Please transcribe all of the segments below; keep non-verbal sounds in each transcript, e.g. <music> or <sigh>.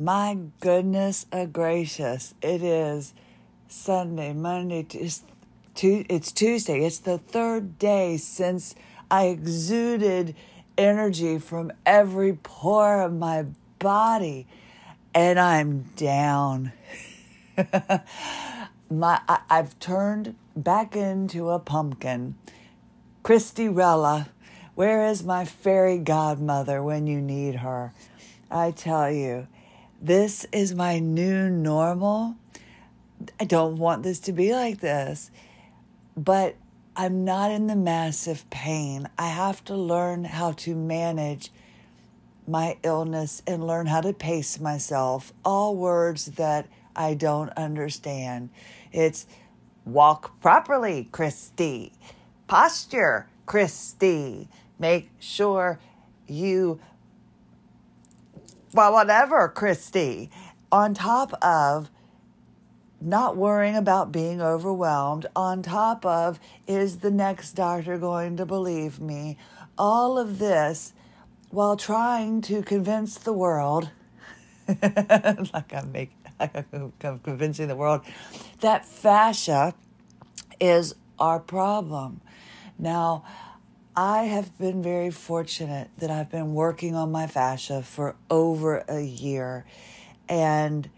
My goodness uh, gracious, it is Sunday, Monday, it's, it's Tuesday. It's the third day since I exuded energy from every pore of my body, and I'm down. <laughs> my I, I've turned back into a pumpkin. Christy Rella, where is my fairy godmother when you need her? I tell you, this is my new normal. I don't want this to be like this, but I'm not in the massive pain. I have to learn how to manage my illness and learn how to pace myself. All words that I don't understand. It's walk properly, Christie. Posture, Christie. Make sure you, well, whatever, Christie. On top of not worrying about being overwhelmed, on top of, is the next doctor going to believe me? All of this while trying to convince the world, <laughs> like I'm making, <laughs> I'm convincing the world, that fascia is our problem. Now, I have been very fortunate that I've been working on my fascia for over a year. And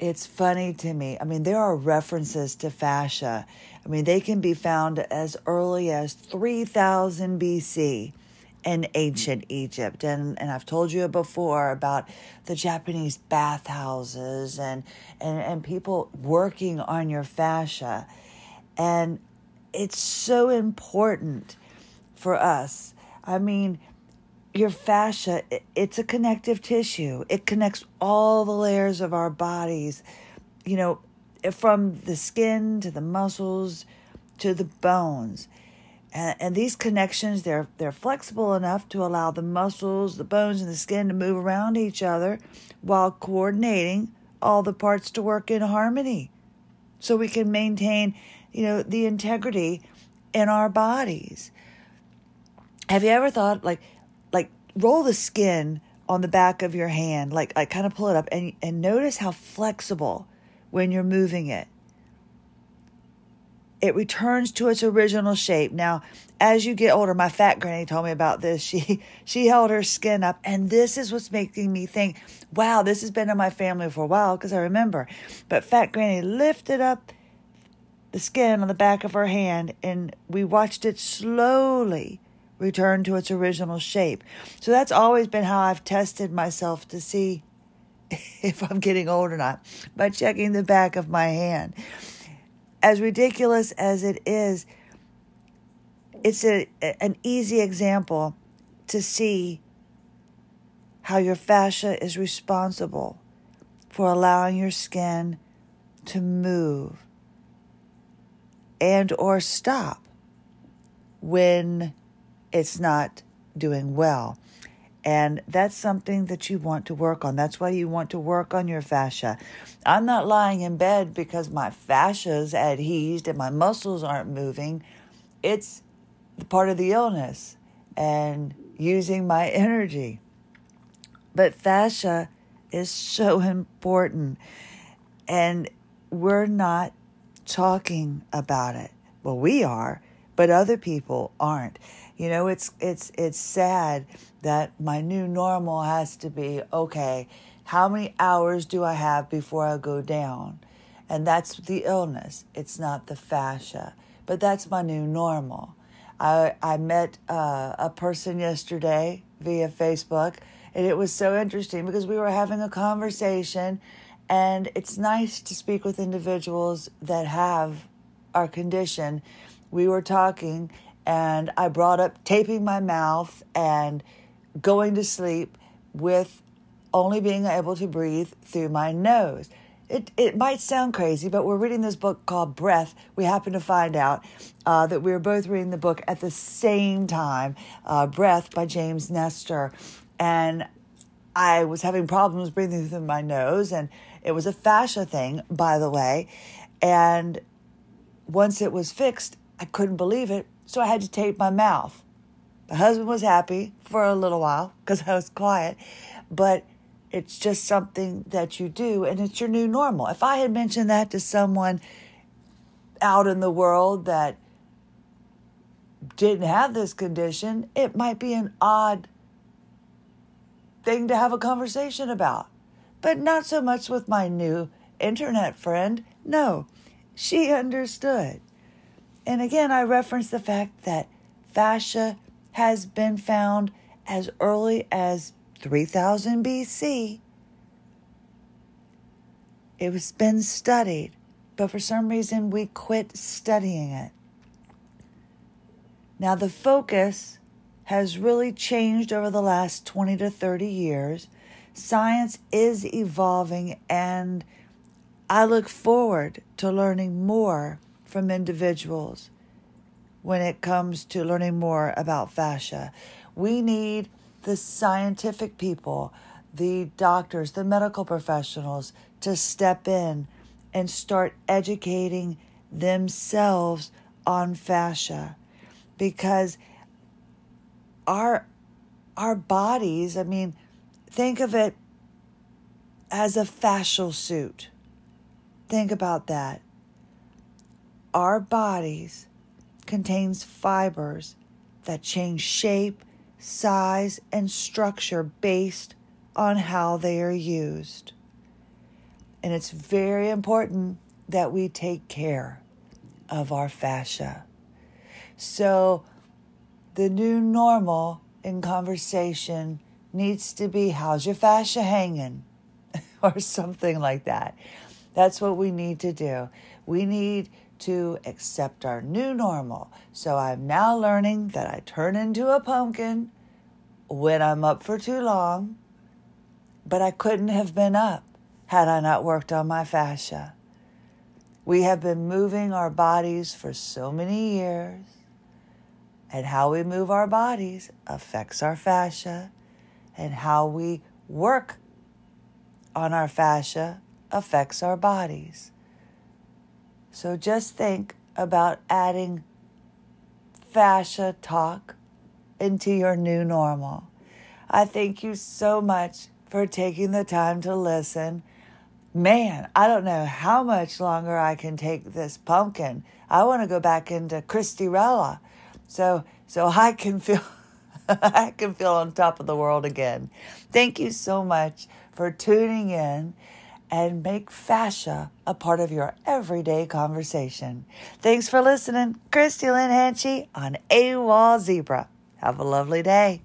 it's funny to me. I mean, there are references to fascia. I mean, they can be found as early as 3000 BC in ancient Egypt. And, and I've told you before about the Japanese bathhouses and, and, and people working on your fascia. And it's so important for us. I mean, your fascia, it's a connective tissue. It connects all the layers of our bodies, you know, from the skin to the muscles to the bones. And, and these connections, they're, they're flexible enough to allow the muscles, the bones, and the skin to move around each other while coordinating all the parts to work in harmony. So we can maintain, you know, the integrity in our bodies. Have you ever thought like like roll the skin on the back of your hand, like like kind of pull it up and and notice how flexible when you're moving it. It returns to its original shape. Now, as you get older, my fat granny told me about this. <laughs> She she held her skin up, and this is what's making me think, wow, this has been in my family for a while because I remember. But fat granny lifted up the skin on the back of her hand, and we watched it slowly return to its original shape. So that's always been how I've tested myself to see <laughs> if I'm getting old or not by checking the back of my hand. As ridiculous as it is, it's a, an easy example to see how your fascia is responsible for allowing your skin to move and or stop when it's not doing well. And that's something that you want to work on. That's why you want to work on your fascia. I'm not lying in bed because my fascia's adhesed and my muscles aren't moving. It's part of the illness and using my energy. But fascia is so <laughs> important. And we're not talking about it. Well, we are, but other people aren't. You know, it's it's it's sad that my new normal has to be okay, how many hours do I have before I go down? And that's the illness. It's not the fascia. But that's my new normal. I I met uh, a person yesterday via Facebook and it was so interesting because we were having a conversation and it's nice to speak with individuals that have our condition. We were talking and I brought up taping my mouth and going to sleep with only being able to breathe through my nose. It, it might sound crazy, but we're reading this book called Breath. We happen to find out uh, that we were both reading the book at the same time, uh, Breath by James Nestor. And I was having problems breathing through my nose, and it was a fascia thing, by the way. And once it was fixed, I couldn't believe it so I had to tape my mouth. The husband was happy for a little while because I was quiet, but It's just something that you do and it's your new normal. If I had mentioned that to someone out in the world that didn't have this condition, it might be an odd thing to have a conversation about. But not so much with my new internet friend. No, she understood. And again, I reference the fact that fascia has been found as early as 3000 BC. It was been studied, but for some reason we quit studying it. Now, the focus has really changed over the last 20 to 30 years. Science is evolving, and I look forward to learning more from individuals when it comes to learning more about fascia. We need the scientific people, the doctors, the medical professionals to step in and start educating themselves on fascia because our our bodies, I mean, think of it as a fascial suit. Think about that. Our bodies contains fibers that change shape, size, and structure based on how they are used. And it's very important that we take care of our fascia. So, the new normal in conversation needs to be how's your fascia hanging? <laughs> or something like that. That's what we need to do. We need to accept our new normal. So I'm now learning that I turn into a pumpkin when I'm up for too long, but I couldn't have been up had I not worked on my fascia. We have been moving our bodies for so many years, and how we move our bodies affects our fascia, and how we work on our fascia affects our bodies. So just think about adding fascia talk into your new normal. I thank you so much for taking the time to listen. Man, I don't know how much longer I can take this pumpkin. I want to go back into Christirella so so I can feel <laughs> I can feel on top of the world again. Thank you so much for tuning in and make fascia a part of your everyday conversation. Thanks for listening. Christie Lynn Hanchey on AWOL Zebra. Have a lovely day.